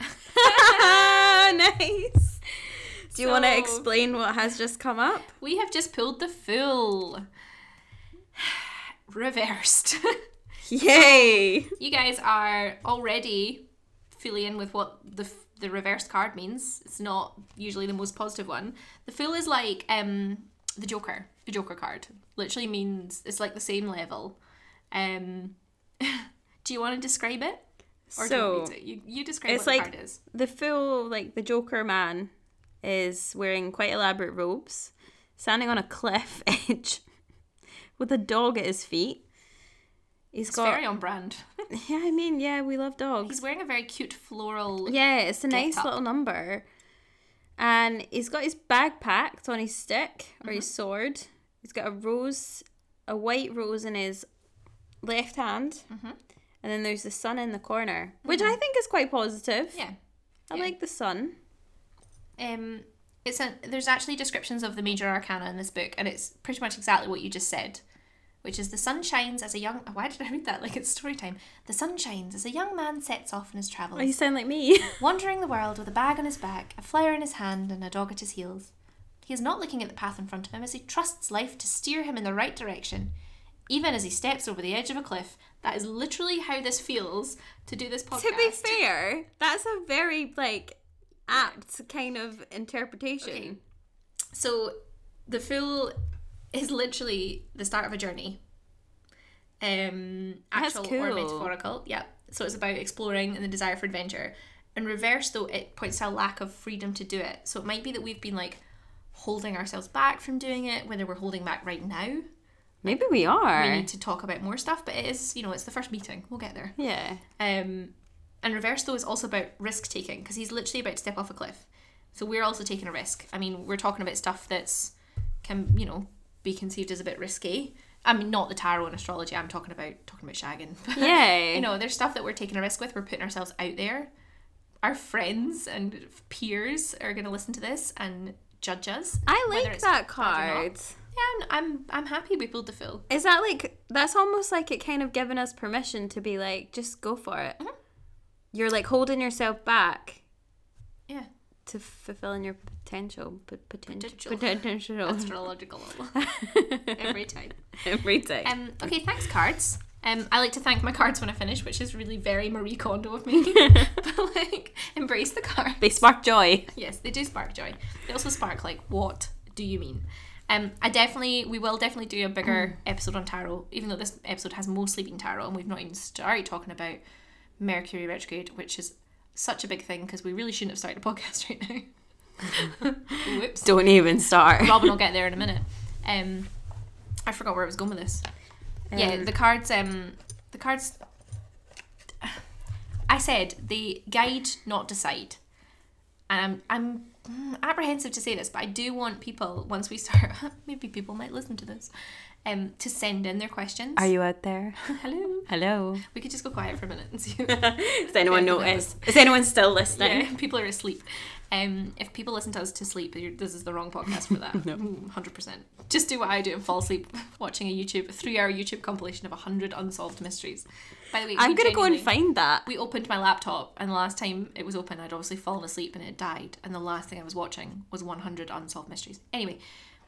<laughs> nice. Do you want to explain what has just come up? We have just pulled the fool. <sighs> Reversed. <laughs> Yay! you guys are already fully in with what the the reversed card means. It's not usually the most positive one. The fool is like um the Joker. The Joker card literally means it's like the same level. Um, <laughs> do you want to describe it? Or do you, you you describe it's what like- the card is. the fool like the Joker man is wearing quite elaborate robes, standing on a cliff <laughs> edge with a dog at his feet. He's It's got very on brand. <laughs> yeah. I mean, yeah, we love dogs. He's wearing a very cute floral. Yeah, it's a nice up. little number. And he's got his bag packed on his stick or his Mm-hmm. sword. He's got a rose, a white rose in his left hand. Mm-hmm. And then there's the sun in the corner, which I think is quite positive. Yeah. I yeah. like the sun. Um it's a there's actually descriptions of the major arcana in this book and it's pretty much exactly what you just said which is the sun shines as a young <laughs> why did i read that? Like it's story time. The sun shines as a young man sets off on his travels. Oh, you sound like me. <laughs> wandering the world with a bag on his back a flower in his hand and a dog at his heels. He is not looking at the path in front of him as he trusts life to steer him in the right direction. Even as he steps over the edge of a cliff that is literally how this feels to do this podcast to be fair, that's a very like apt kind of interpretation. Okay. So the fool is literally the start of a journey. um, That's actual or cool. metaphorical. Yeah. So it's about exploring and the desire for adventure. In reverse, though, it points to a lack of freedom to do it. So it might be that we've been like holding ourselves back from doing it, whether we're holding back right now. Maybe we are. We need to talk about more stuff, but it is, you know, it's the first meeting. We'll get there. yeah. Um, and reverse though is also about risk taking because he's literally about to step off a cliff. So we're also taking a risk. I mean, we're talking about stuff that's can you know be conceived as a bit risky. I mean, not the tarot and astrology. I'm talking about talking about shagging. <laughs> Yeah. you know, there's stuff that we're taking a risk with. We're putting ourselves out there. Our friends and peers are going to listen to this and judge us. I like that bad or not. card. Yeah, I'm, I'm I'm happy we pulled the fool. Is that like that's almost like it kind of giving us permission to be like, just go for it. Mm-hmm. You're like holding yourself back Yeah, to fulfilling your potential, p- potential, Potential. potential, astrological <laughs> every time. <laughs> every day. Um, okay, thanks, cards. Um, I like to thank my cards when I finish, which is really very Marie Kondo of me. <laughs> but like, embrace the cards. they spark joy. Yes, they do spark joy. They also spark like, what do you mean? Um, I definitely, we will definitely do a bigger episode on tarot, even though this episode has mostly been tarot, and we've not even started talking about Mercury retrograde, which is such a big thing because we really shouldn't have started a <laughs> podcast right now. <laughs> Whoops. Don't even start. Robin will <laughs> get there in a minute. Um, I forgot where I was going with this. yeah, Um, the cards. Um, the cards. I said the guide, not decide, and I'm I'm apprehensive to say this, but I do want people once we start. <laughs> maybe people might listen to this. Um, to send in their questions. Are you out there? <laughs> Hello. Hello. We could just go quiet for a minute and see. <laughs> Does anyone notice? Is anyone still listening? Yeah, people are asleep. Um, if people listen to us to sleep, you're, this is the wrong podcast for that. no, hundred percent. Just do what I do and fall asleep watching a YouTube three-hour YouTube compilation of hundred unsolved mysteries. By the way, I'm gonna go and find that. We opened my laptop, and the last time it was open, I'd obviously fallen asleep and it died. And the last thing I was watching was 100 unsolved mysteries. Anyway,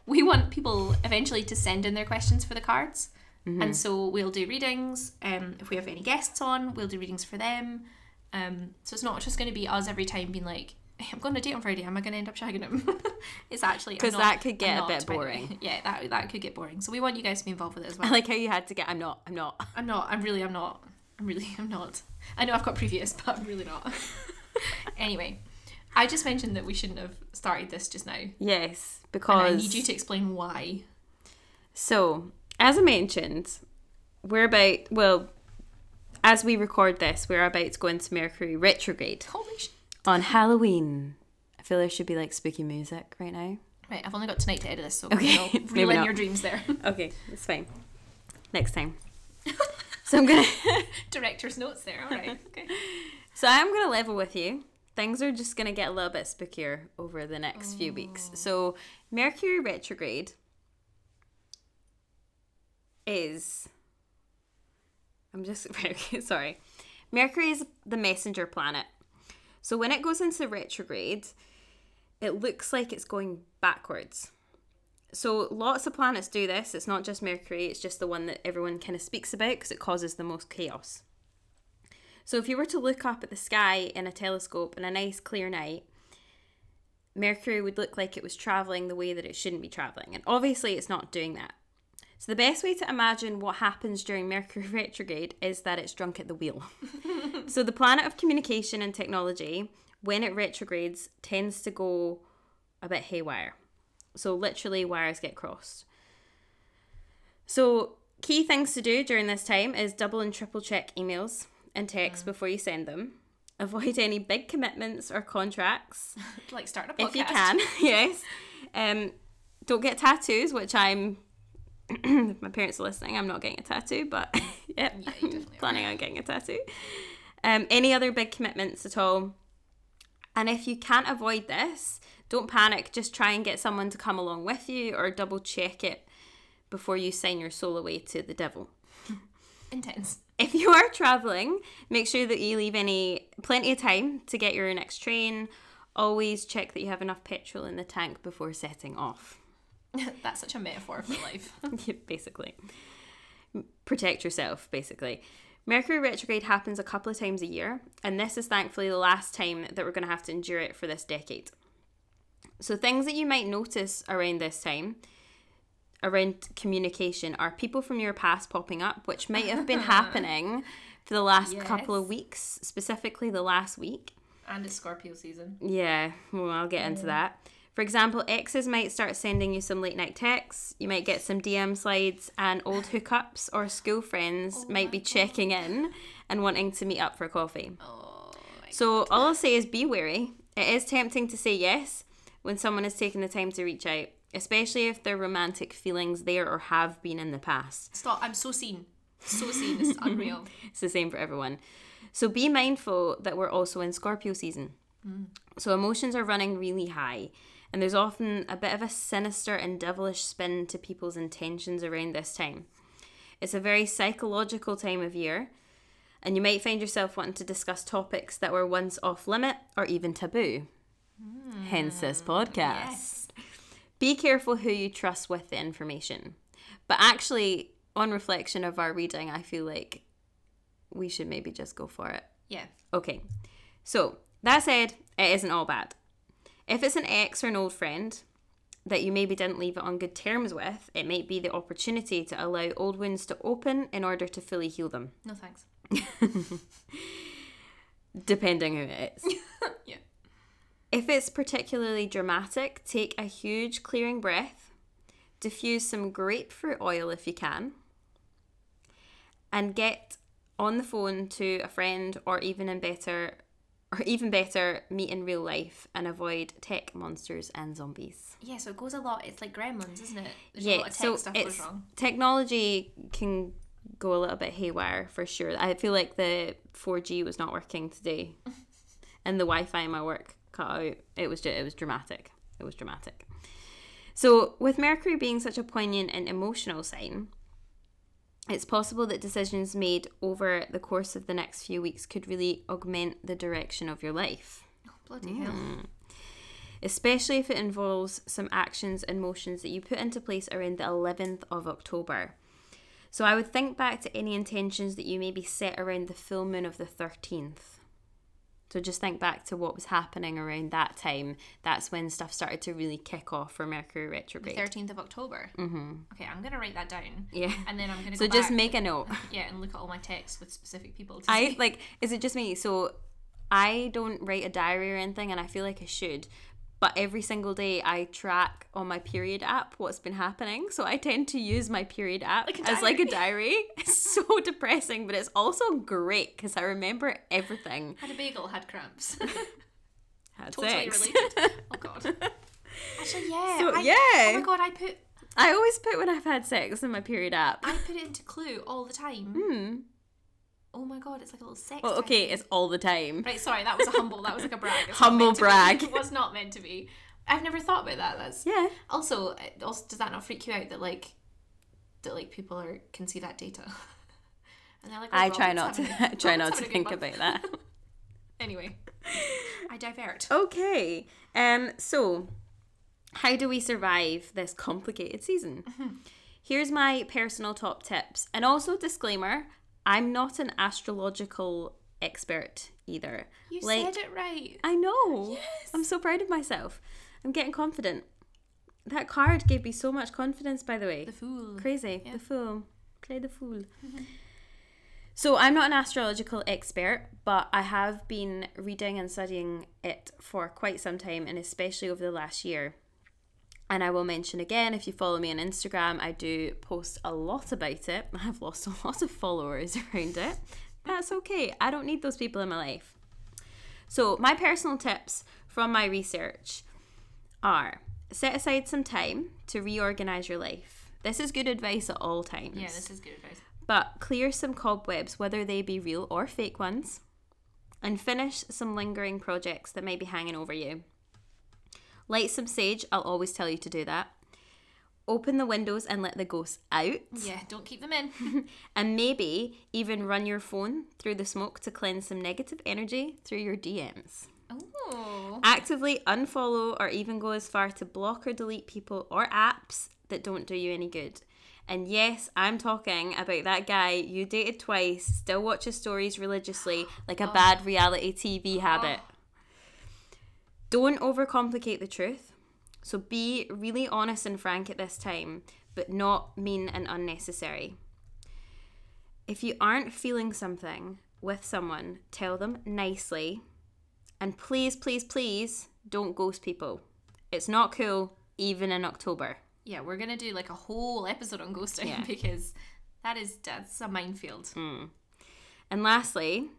we want people eventually to send in their questions for the cards. And so we'll do readings. Um, if we have any guests on, we'll do readings for them. Um, so it's not just going to be us every time being like, "Hey, I'm going to date on Friday. Am I going to end up shagging him? <laughs> it's actually I'm 'Cause not- that could get I'm a bit boring. <laughs> Yeah, that that could get boring. So we want you guys to be involved with it as well. I like how you had to get. I'm not. I'm not. I'm not. I'm really. I'm not. I'm really. <laughs> I'm not. I know I've got previous, <laughs> but I'm really not. <laughs> anyway, I just mentioned that we shouldn't have started this just now, Yes, and because I need you to explain why. So, as I mentioned, we're about, well, as we record this, we're about to go into Mercury retrograde Holy sh! on Halloween. I feel there should be like spooky music right now. Right, I've only got tonight to edit this, so Okay, okay, maybe reel in your dreams there. Okay, it's fine. Next time. So I'm gonna, <laughs> Director's notes there. All right. <laughs> Okay. so I'm gonna level with you. Things are just gonna get a little bit spookier over the next few weeks. Oh. So Mercury retrograde is I'm just <laughs> sorry. Mercury is the messenger planet. So when it goes into retrograde, it looks like it's going backwards. So lots of planets do this. It's not just Mercury, it's just the one that everyone kind of speaks about because it causes the most chaos. So if you were to look up at the sky in a telescope in a nice clear night, Mercury would look like it was traveling the way that it shouldn't be traveling. And obviously it's not doing that. So the best way to imagine what happens during <laughs> Mercury retrograde is that it's drunk at the wheel. <laughs> so the planet of communication and technology, when it retrogrades, tends to go a bit haywire. So literally wires get crossed. So key things to do during this time is double and triple check emails and texts before you send them. <laughs> Avoid any big commitments or contracts <laughs> like start a podcast. if you can. <laughs> yes. Um, don't get tattoos, which I'm. <clears throat> if my parents are listening, I'm not getting a tattoo, but yeah, you I'm definitely are. planning on getting a tattoo. Um, any other big commitments at all? And if you can't avoid this, don't panic. Just try and get someone to come along with you, or double check it before you sign your soul away to the devil. <laughs> Intense. If you are traveling, make sure that you leave any plenty of time to get your next train. Always check that you have enough petrol in the tank before setting off. <laughs> That's such a metaphor for life. <laughs> basically, protect yourself. Basically, Mercury retrograde happens a couple of times a year, and this is thankfully the last time that we're going to have to endure it for this decade. So things that you might notice around this time around communication are people from your past popping up, which might have been <laughs> happening for the last couple of weeks, specifically the last week. And it's Scorpio season. Yeah, well, I'll get into that. For example, exes might start sending you some late night texts. You might get some DM slides, and old hookups or school friends oh might be checking in and wanting to meet up for coffee. Oh, So, all I'll say is be wary. It is tempting to say yes when someone has taken the time to reach out, especially if there are romantic feelings there or have been in the past. Stop. I'm so seen. So seen. This is unreal. <laughs> It's the same for everyone. So be mindful that we're also in Scorpio season. Mm. So emotions are running really high, and there's often a bit of a sinister and devilish spin to people's intentions around this time. It's a very psychological time of year, and you might find yourself wanting to discuss topics that were once off limit or even taboo. Hence this mm, podcast. Yes. Be careful who you trust with the information. But actually, on reflection of our reading, I feel like we should maybe just go for it. Yeah. Okay, so that said, it isn't all bad. If it's an ex or an old friend that you maybe didn't leave it on good terms with, it might be the opportunity to allow old wounds to open in order to fully heal them, No thanks. <laughs> depending who it is. <laughs> Yeah. If it's particularly dramatic, take a huge clearing breath, diffuse some grapefruit oil if you can, and get on the phone to a friend or even in better or even better, meet in real life and avoid tech monsters and zombies. Yeah, so it goes a lot. It's like gremlins, isn't it? There's a lot Yeah, of tech so stuff goes it's wrong. technology can go a little bit haywire for sure. I feel like the 4G was not working today, <laughs> and the Wi-Fi in my work cut out. It was just, it was dramatic. It was dramatic. So with Mercury being such a poignant and emotional sign, it's possible that decisions made over the course of the next few weeks could really augment the direction of your life Bloody Mm. hell. especially if it involves some actions and motions that you put into place around the 11th of October. So I would think back to any intentions that you maybe set around the full moon of the 13th. So just think back to what was happening around that time. That's when stuff started to really kick off for Mercury retrograde. 13th of October. Mm-hmm. Okay, I'm going to write that down. Yeah. And then I'm going to So go just make a note. <laughs> Yeah, and look at all my texts with specific people. To I like is it just me? So I don't write a diary or anything and I feel like I should. But every single day I track on my period app what's been happening. So I tend to use my period app Like as like a diary. <laughs> It's so depressing, but it's also great because I remember everything. Had a bagel, had cramps. <laughs> <laughs> Had totally sex. related. Oh, God. Actually, yeah. So, I, yeah. Oh, my God, I put I always put when I've had sex in my period app. I put it into Clue all the time. Hmm. Oh, my God, it's like a little sex Well, okay, it's all the time. Right, sorry, that was a humble. That was like a brag. Humble meant to be. brag. It was not meant to be. I've never thought about that. That's Yeah. Also, also, does that not freak you out that like that like people are can see that data? <laughs> and they're like, oh, I try not to a- <laughs> <laughs> try not to think month. about that. Anyway, I divert. Okay. Um so how do we survive this complicated season? Mm-hmm. Here's my personal top tips. And also disclaimer, I'm not an astrological expert either. You like said it right. I know. Yes. I'm so proud of myself. I'm getting confident. That card gave me so much confidence by the way. The fool. Crazy. Yeah. The fool. Play the fool. Mm-hmm. So I'm not an astrological expert, but I have been reading and studying it for quite some time, and especially over the last year. And I will mention again, if you follow me on Instagram, I do post a lot about it. <laughs> I've lost a lot of followers <laughs> around it. That's okay. I don't need those people in my life. So, my personal tips from my research are set aside some time to reorganize your life. This is good advice at all times. Yeah, this is good advice. But clear some cobwebs, whether they be real or fake ones, and finish some lingering projects that may be hanging over you. Light some sage, I'll always tell you to do that. Open the windows and let the ghosts out. Yeah, don't keep them in. <laughs> And maybe even run your phone through the smoke to cleanse some negative energy through your DMs. Oh. Actively unfollow or even go as far to block or delete people or apps that don't do you any good. And yes, I'm talking about that guy you dated twice, still watches stories religiously like a <gasps> bad reality TV habit. Oh. Don't overcomplicate the truth. So be really honest and frank at this time, but not mean and unnecessary. If you aren't feeling something with someone, tell them nicely. And please, please, please don't ghost people. It's not cool, even in October. Yeah, we're gonna do like a whole episode on ghosting Yeah. <laughs> because that is that's a minefield. Hmm. And lastly,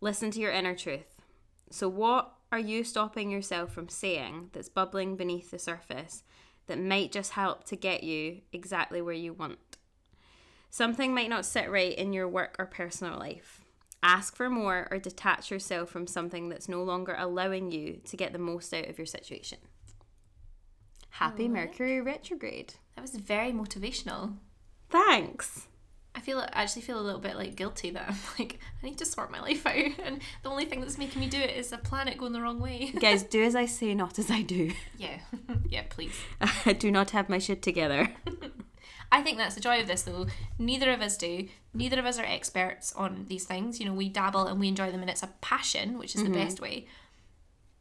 listen to your inner truth. So, what are you stopping yourself from saying that's bubbling beneath the surface that might just help to get you exactly where you want? Something might not sit right in your work or personal life. Ask for more or detach yourself from something that's no longer allowing you to get the most out of your situation. Happy Mercury retrograde. That was very motivational. Thanks. I feel I actually feel a little bit like guilty that I'm like I need to sort my life out, <laughs> and the only thing that's making me do it is a planet going the wrong way. <laughs> Guys, do as I say, not as I do. <laughs> yeah, yeah, please. I do not have my shit together. I think that's the joy of this, though. Neither of us do. Neither of us are experts on these things. You know, we dabble and we enjoy them, and it's a passion, which is the mm-hmm. best way.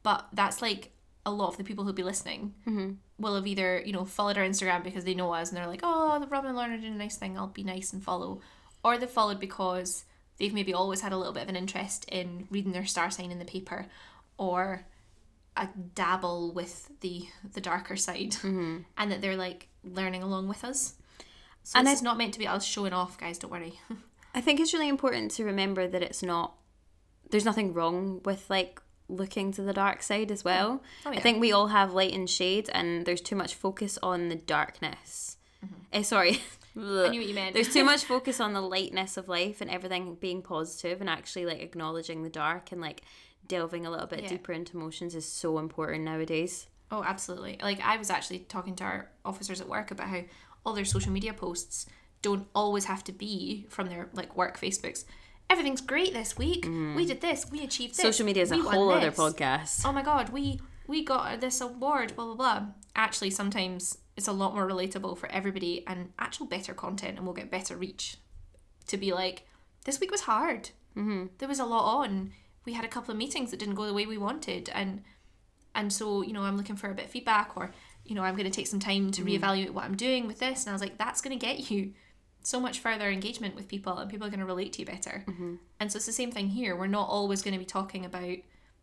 But that's like a lot of the people who'll be listening mm-hmm. will have either you know followed our Instagram because they know us and they're like, oh, the Robin and Lorna did a nice thing. I'll be nice and follow, or they've followed because they've maybe always had a little bit of an interest in reading their star sign in the paper, or a dabble with the the darker side, <laughs> mm-hmm. and that they're like learning along with us. So And it's I- not meant to be us showing off, guys. Don't worry. <laughs> I think it's really important to remember that it's not there's nothing wrong with like looking to the dark side as well. Oh, I think we all have light and shade and there's too much focus on the darkness. Eh, sorry. Mm-hmm. <laughs> I knew what you meant. There's too much <laughs> focus on the lightness of life and everything being positive and actually like acknowledging the dark and like delving a little bit Yeah. deeper into emotions is so important nowadays. Oh, absolutely. Like I was actually talking to our officers at work about how all their social media posts don't always have to be from their like work Facebooks. Everything's great this week. We did this. We achieved this. Mm. Social media is a whole other podcast. Oh my god, we we got this award. Blah blah blah. Actually, sometimes it's a lot more relatable for everybody and actual better content, and we'll get better reach. To be like, this week was hard. Mm-hmm. There was a lot on. We had a couple of meetings that didn't go the way we wanted, and and so you know I'm looking for a bit of feedback, or you know I'm going to take some time to reevaluate what I'm doing with this. And I was like, that's going to get you so much further engagement with people, and people are going to relate to you better. And so it's the same thing here. We're not always going to be talking about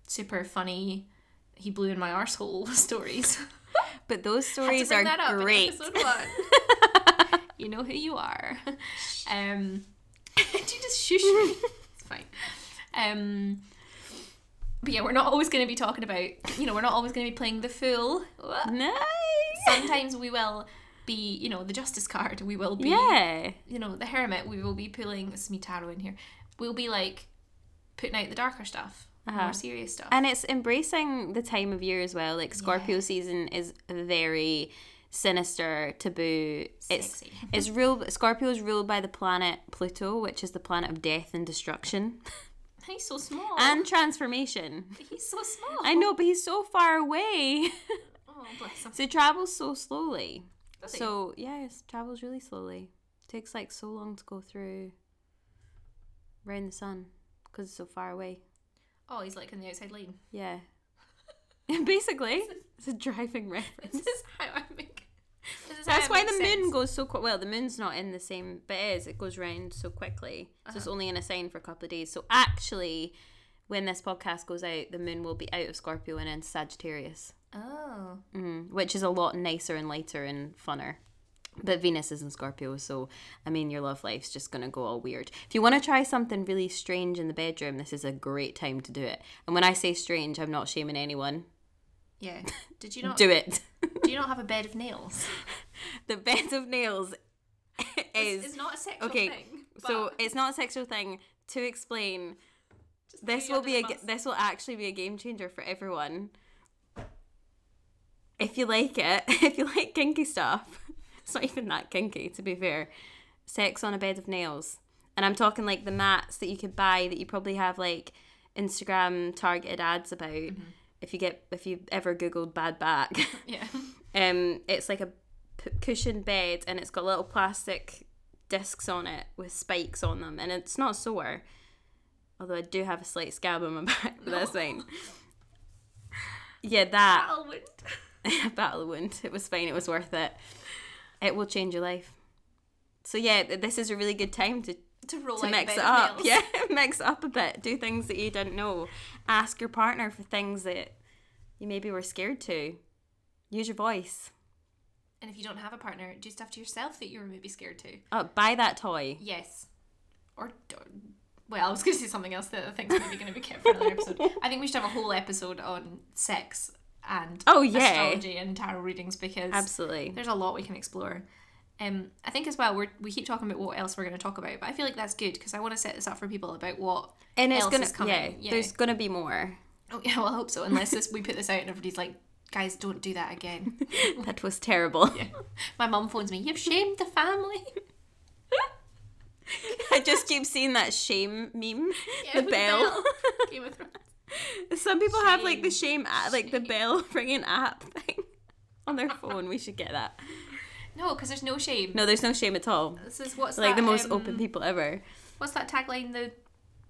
super funny. He blew in my arsehole <laughs> stories. <laughs> But those stories are that up in great. <laughs> you know who you are. Um, you just shush me? It's fine. Um, but yeah, we're not always going to be talking about. You know, we're not always going to be playing the fool. Nice. Sometimes we will be, you know, the justice card. We will be, Yeah. you know, the hermit. We will be pulling. This is me tarot in here. We'll be like putting out the darker stuff, Uh-huh. more serious stuff. And it's embracing the time of year as well. Like Scorpio season is very sinister, taboo. Sexy. It's <laughs> it's ruled Scorpio is ruled by the planet Pluto, which is the planet of death and destruction <laughs> He's so small. and transformation. <laughs> he's so small. I know, but he's so far away. Oh, bless him. so he travels so slowly. Does he? So yeah, it travels really slowly. takes like so long to go through around the sun because it's so far away. Oh, he's like in the outside lane. <laughs> Yeah. <laughs> Basically, it's a driving reference. This is how I make. <laughs> This is That's why the moon goes so quick. Well, the moon's not in the same, but it is. It goes round so quickly. So Uh-huh. it's only in a sign for a couple of days. So actually, when this podcast goes out, the moon will be out of Scorpio and in Sagittarius, Oh, mm, which is a lot nicer and lighter and funner. But Venus is in Scorpio, so I mean, your love life's just gonna go all weird. If you want to try something really strange in the bedroom, this is a great time to do it. And when I say strange, I'm not shaming anyone. yeah. <laughs> Did you not Do it. Do you <laughs> not have a bed of nails? the bed of nails is It's not a sexual okay. thing. so it's not a sexual thing. To explain, this will be a under the g- bus. this will actually be a game changer for everyone. If you like it, <laughs> if you like kinky stuff, <laughs> it's not even that kinky to be fair. Sex on a bed of nails, and I'm talking like the mats that you could buy that you probably have like Instagram targeted ads about. Mm-hmm. If you get if you ever googled bad back, <laughs> Yeah. um, it's like a p- cushioned bed and it's got little plastic discs on it with spikes on them, and it's not sore. Although I do have a slight scab on my back, but that's fine. Yeah, that <laughs> Battle wound. It was fine. It was worth it. it will change your life. So yeah, this is a really good time to To roll to out mix it up. nails. <laughs> Yeah, mix it up a bit. Do things that you didn't know. Ask your partner for things that you maybe were scared to. Use your voice. And if you don't have a partner, do stuff to yourself that you were maybe scared to. Oh, buy that toy. Yes. Or, or well, I was going to say something else that I think is maybe going to be kept for another episode. <laughs> I think we should have a whole episode on sex and Oh, yeah. astrology and tarot readings because Absolutely. there's a lot we can explore. Um, I think as well, we're, we keep talking about what else we're going to talk about, but I feel like that's good because I want to set this up for people about what And it's else gonna is coming. yeah, Yeah. There's gonna be more. Oh, yeah, well, I hope so. Unless this, we put this out and everybody's like, guys, don't do that again. <laughs> That was terrible. Yeah. My mum phones me, you've shamed the family. <laughs> I just keep seeing that shame meme. <laughs> Yeah, the with bell. Game of Thrones. <laughs> Some people have like the shame, Shame. a- like the bell <laughs> ringing app thing <laughs> on their phone. We should get that. No, because there's no shame. No, there's no shame at all. This is what's Like that, the most um, open people ever. What's that tagline? The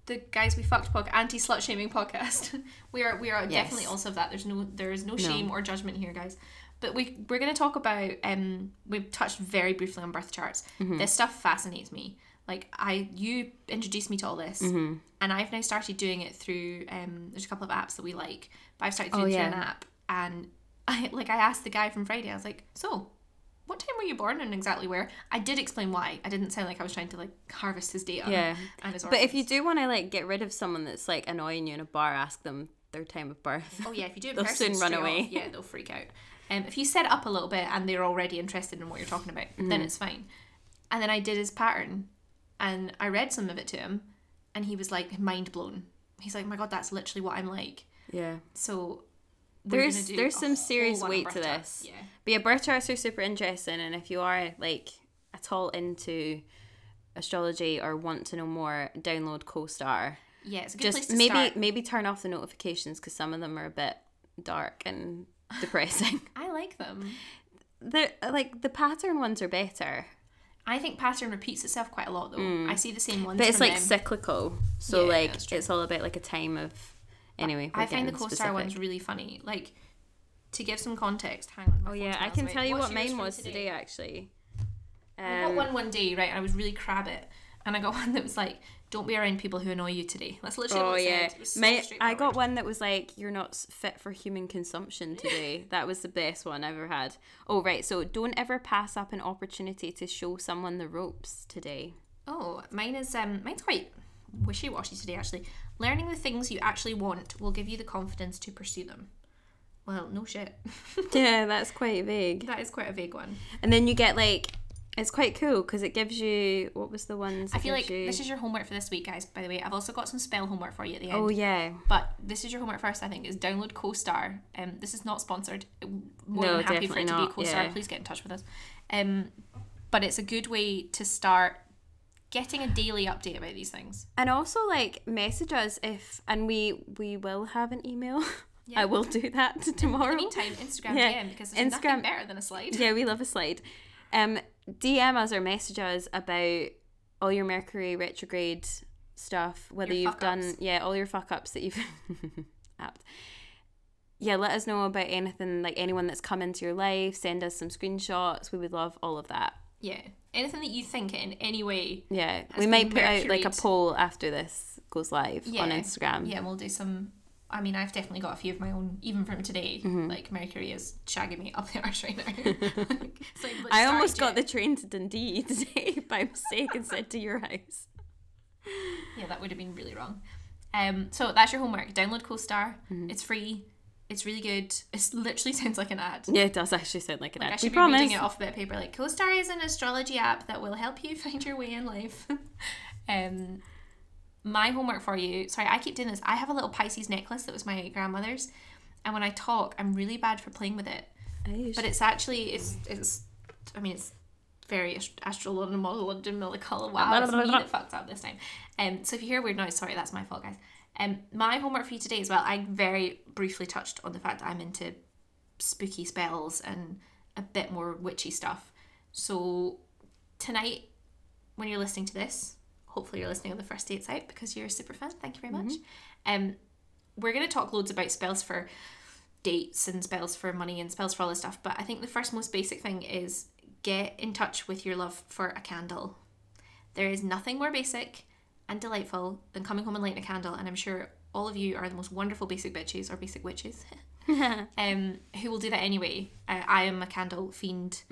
the guys we fucked podcast, anti slut shaming podcast. we are we are Yes. definitely also of that. There's no there is no shame or judgment here, guys. But we we're gonna talk about um we've touched very briefly on birth charts. Mm-hmm. This stuff fascinates me. Like I you introduced me to all this, Mm-hmm. and I've now started doing it through um there's a couple of apps that we like, but I've started Oh, doing it yeah. through an app, and <laughs> I like I asked the guy from Friday. I was like, so. What time were you born and exactly where? I did explain why. I didn't sound like I was trying to like harvest his data. Yeah. And his But if you do want to like get rid of someone that's like annoying you in a bar, ask them their time of birth. Oh yeah, if you do it <laughs> They'll soon run away. off, yeah, they'll freak out. Um, if you set up a little bit and they're already interested in what you're talking about, then Mm-hmm. it's fine. And then I did his pattern, and I read some of it to him, and he was like mind blown. He's like, "My God, that's literally what I'm like." Yeah. So There's there's some serious weight to this. Yeah, But yeah, birth charts are super interesting, and if you are like at all into astrology or want to know more, download CoStar. yeah, it's a good place Just to maybe start. maybe turn off the notifications because some of them are a bit dark and <laughs> depressing. I like them. the like the pattern ones are better, I think pattern repeats itself quite a lot though. I see the same ones. Mm. but it's like them. cyclical. So Yeah, like it's all about like a time of. Anyway, I find the co-star ones really funny. Like to give some context. Hang on. Oh yeah, I can tell you What's what mine was today, actually. I got Um, one one day, right? and I was really crab it. And I got <laughs> one that was like, don't be around people who annoy you today. That's literally Oh what it yeah, said. It was so My, I got one that was like, "You're not fit for human consumption today." that was the best one I've ever had. Oh right, so don't ever pass up an opportunity to show someone the ropes today. Oh, mine is um mine's quite wishy washy today actually. Learning the things you actually want will give you the confidence to pursue them. Well, no shit. <laughs> <laughs> yeah, that's quite vague. that is quite a vague one. And then you get like, it's quite cool because it gives you what was the ones? I feel like you- this is your homework for this week, guys. By the way, I've also got some spell homework for you at the end. Oh yeah, But this is your homework first, I think, is download CoStar. Um, this is not sponsored. More No, than happy for it to not, be CoStar. yeah. Please get in touch with us. Um, but it's a good way to start getting a daily update about these things. and also like message us if, and we we will have an email. <laughs> Yeah. I will do that tomorrow. <laughs> In the meantime, Instagram Yeah, DM because there's nothing Instagram- better than a slide. yeah, we love a slide. Um, DM us or message us about all your Mercury retrograde stuff, whether Your you've done fuck-ups. yeah all your fuck ups that you've <laughs> apt. Yeah, let us know about anything like anyone that's come into your life. Send us some screenshots. We would love all of that. Yeah. Anything that you think in any way. Yeah, we might put out like a poll after this goes live Yeah. on Instagram. Yeah, we'll do some. I mean, I've definitely got a few of my own, even from today. Mm-hmm. Like Mercury is shagging me up the arse right now. It's like, I almost got the train to Dundee <laughs> today by mistake and said to your house. <laughs> Yeah, that would have been really wrong. Um, so that's your homework. Download CoStar. Mm-hmm. It's free. It's really good. It literally <laughs> sounds like an ad. Yeah, it does actually sound like an Like I ad. should We be promise. reading it off a bit of paper. Like CoStar is an astrology app that will help you find your way in life. um, my homework for you. Sorry, I keep doing this. I have a little Pisces necklace that was my grandmother's, and when I talk, I'm really bad for playing with it. But it's actually it's it's. I mean, it's very ast- astrological. Wow, it's me that fucked up this time. Um, so if you hear a weird noise, sorry, that's my fault, guys. Um, my homework for you today as well. I very briefly touched on the fact that I'm into spooky spells and a bit more witchy stuff. So tonight, when you're listening to this, hopefully you're listening on the first day it's out because you're a super fan. Thank you very much. Um, we're going to talk loads about spells for dates and spells for money and spells for all this stuff. But I think the first most basic thing is get in touch with your love for a candle. There is nothing more basic and delightful than coming home and lighting a candle, and I'm sure all of you are the most wonderful basic bitches or basic witches. <laughs> <laughs> um, who will do that anyway. Uh, I am a candle fiend.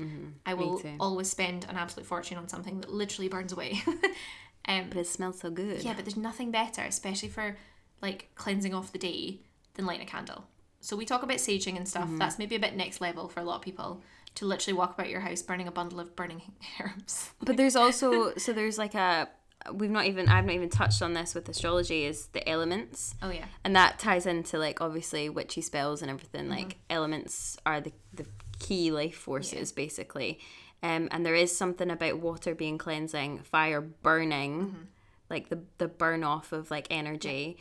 I will always spend an absolute fortune on something that literally burns away. <laughs> um, But it smells so good. yeah, but there's nothing better, especially for like cleansing off the day, than lighting a candle. So we talk about saging and stuff. That's maybe a bit next level for a lot of people to literally walk about your house burning a bundle of burning <laughs> herbs. But there's also so there's like a we've not even I've not even touched on this with astrology is the elements. Oh yeah. And that ties into like obviously witchy spells and everything. Mm-hmm. Like elements are the the key life forces basically. Um, and there is something about water being cleansing, fire burning, Mm-hmm. like the the burn off of like energy,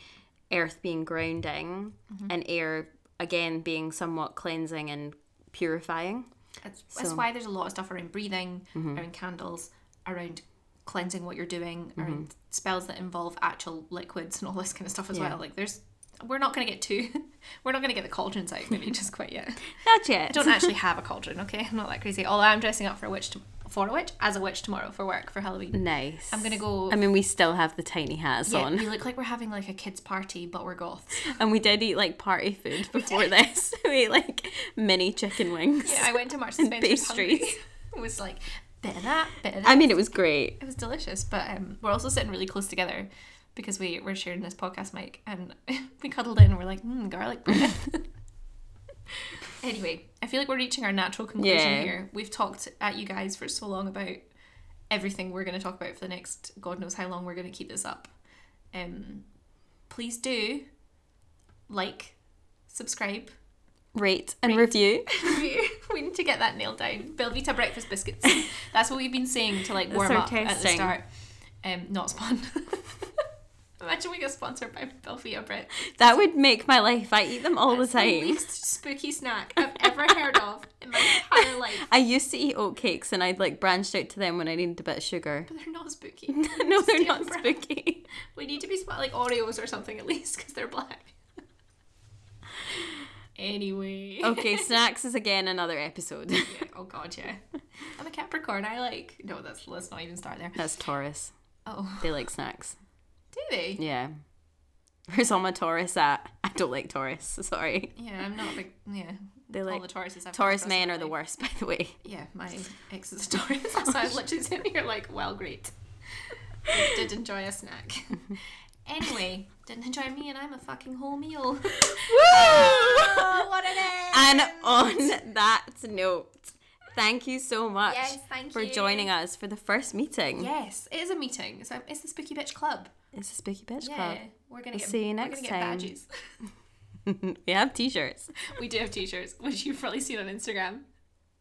earth being grounding, Mm-hmm. and air again being somewhat cleansing and purifying. That's, that's why there's a lot of stuff around breathing, around candles, around cleansing what you're doing, around spells that involve actual liquids and all this kind of stuff as Yeah. well. Like there's, we're not going to get too, <laughs> we're not going to get the cauldrons out maybe <laughs> just quite yet. Not yet. I don't actually have a cauldron, okay? I'm not that crazy. Although I'm dressing up for a witch, to, for a witch, as a witch tomorrow for work for Halloween. Nice. I'm gonna go. I mean, we still have the tiny hats yeah, on, we look like we're having like a kids' party, but we're goths. <laughs> and we did eat like party food before this. we ate like mini chicken wings. Yeah, I went to Marks and Spencer's pastries. It was like bit of that, bit of that. I mean, it was great. it was delicious, but um, we're also sitting really close together because we we're sharing this podcast mic, and <laughs> we cuddled in. and We're like, mm, garlic bread. <laughs> <laughs> anyway, I feel like we're reaching our natural conclusion Yeah. here. We've talked at you guys for so long about everything we're going to talk about for the next God knows how long we're going to keep this up. Um, please do like, subscribe, Rate and review. review. we need to get that nailed down. Belvita breakfast biscuits. That's what we've been saying to like warm up at the start. Um, not spun. Imagine we get sponsored by Belvita bread. That would make my life. I eat them all That's the time. The least spooky snack I've ever heard of in my entire <laughs> life. I used to eat oatcakes, and I'd like branched out to them when I needed a bit of sugar. But they're not spooky. <laughs> no, they're not spooky. <laughs> We need to be sp- like Oreos or something at least because they're black. anyway. Okay, snacks is again another episode. Yeah, oh god, yeah. I'm a Capricorn. I like. No, that's let's not even start there. That's Taurus. Oh, They like snacks. Do they? Yeah. <laughs> Where's all my Taurus at? I don't like Taurus. <laughs> Sorry. Yeah, I'm not a big. Yeah, They all like the Tauruses. I've Taurus men are the worst, <laughs> by the way. Yeah, my ex is a Taurus, so I literally sitting here like, well, great. I did enjoy a snack. anyway, didn't enjoy me, and I'm a fucking whole meal. Oh, what an end! And on that note, thank you so much Yes, thank for you. joining us for the first meeting. Yes, it is a meeting. So um, it's the Spooky Bitch Club. It's the Spooky Bitch Yeah, Club. we're gonna We'll get. see you we're next time. Get badges. <laughs> we have t-shirts. <laughs> We do have t-shirts, which you've probably seen on Instagram,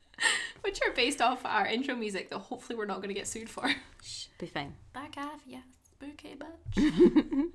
<laughs> which are based off our intro music that hopefully we're not going to get sued for. Shh, be fine. Back off, yeah, spooky bitch.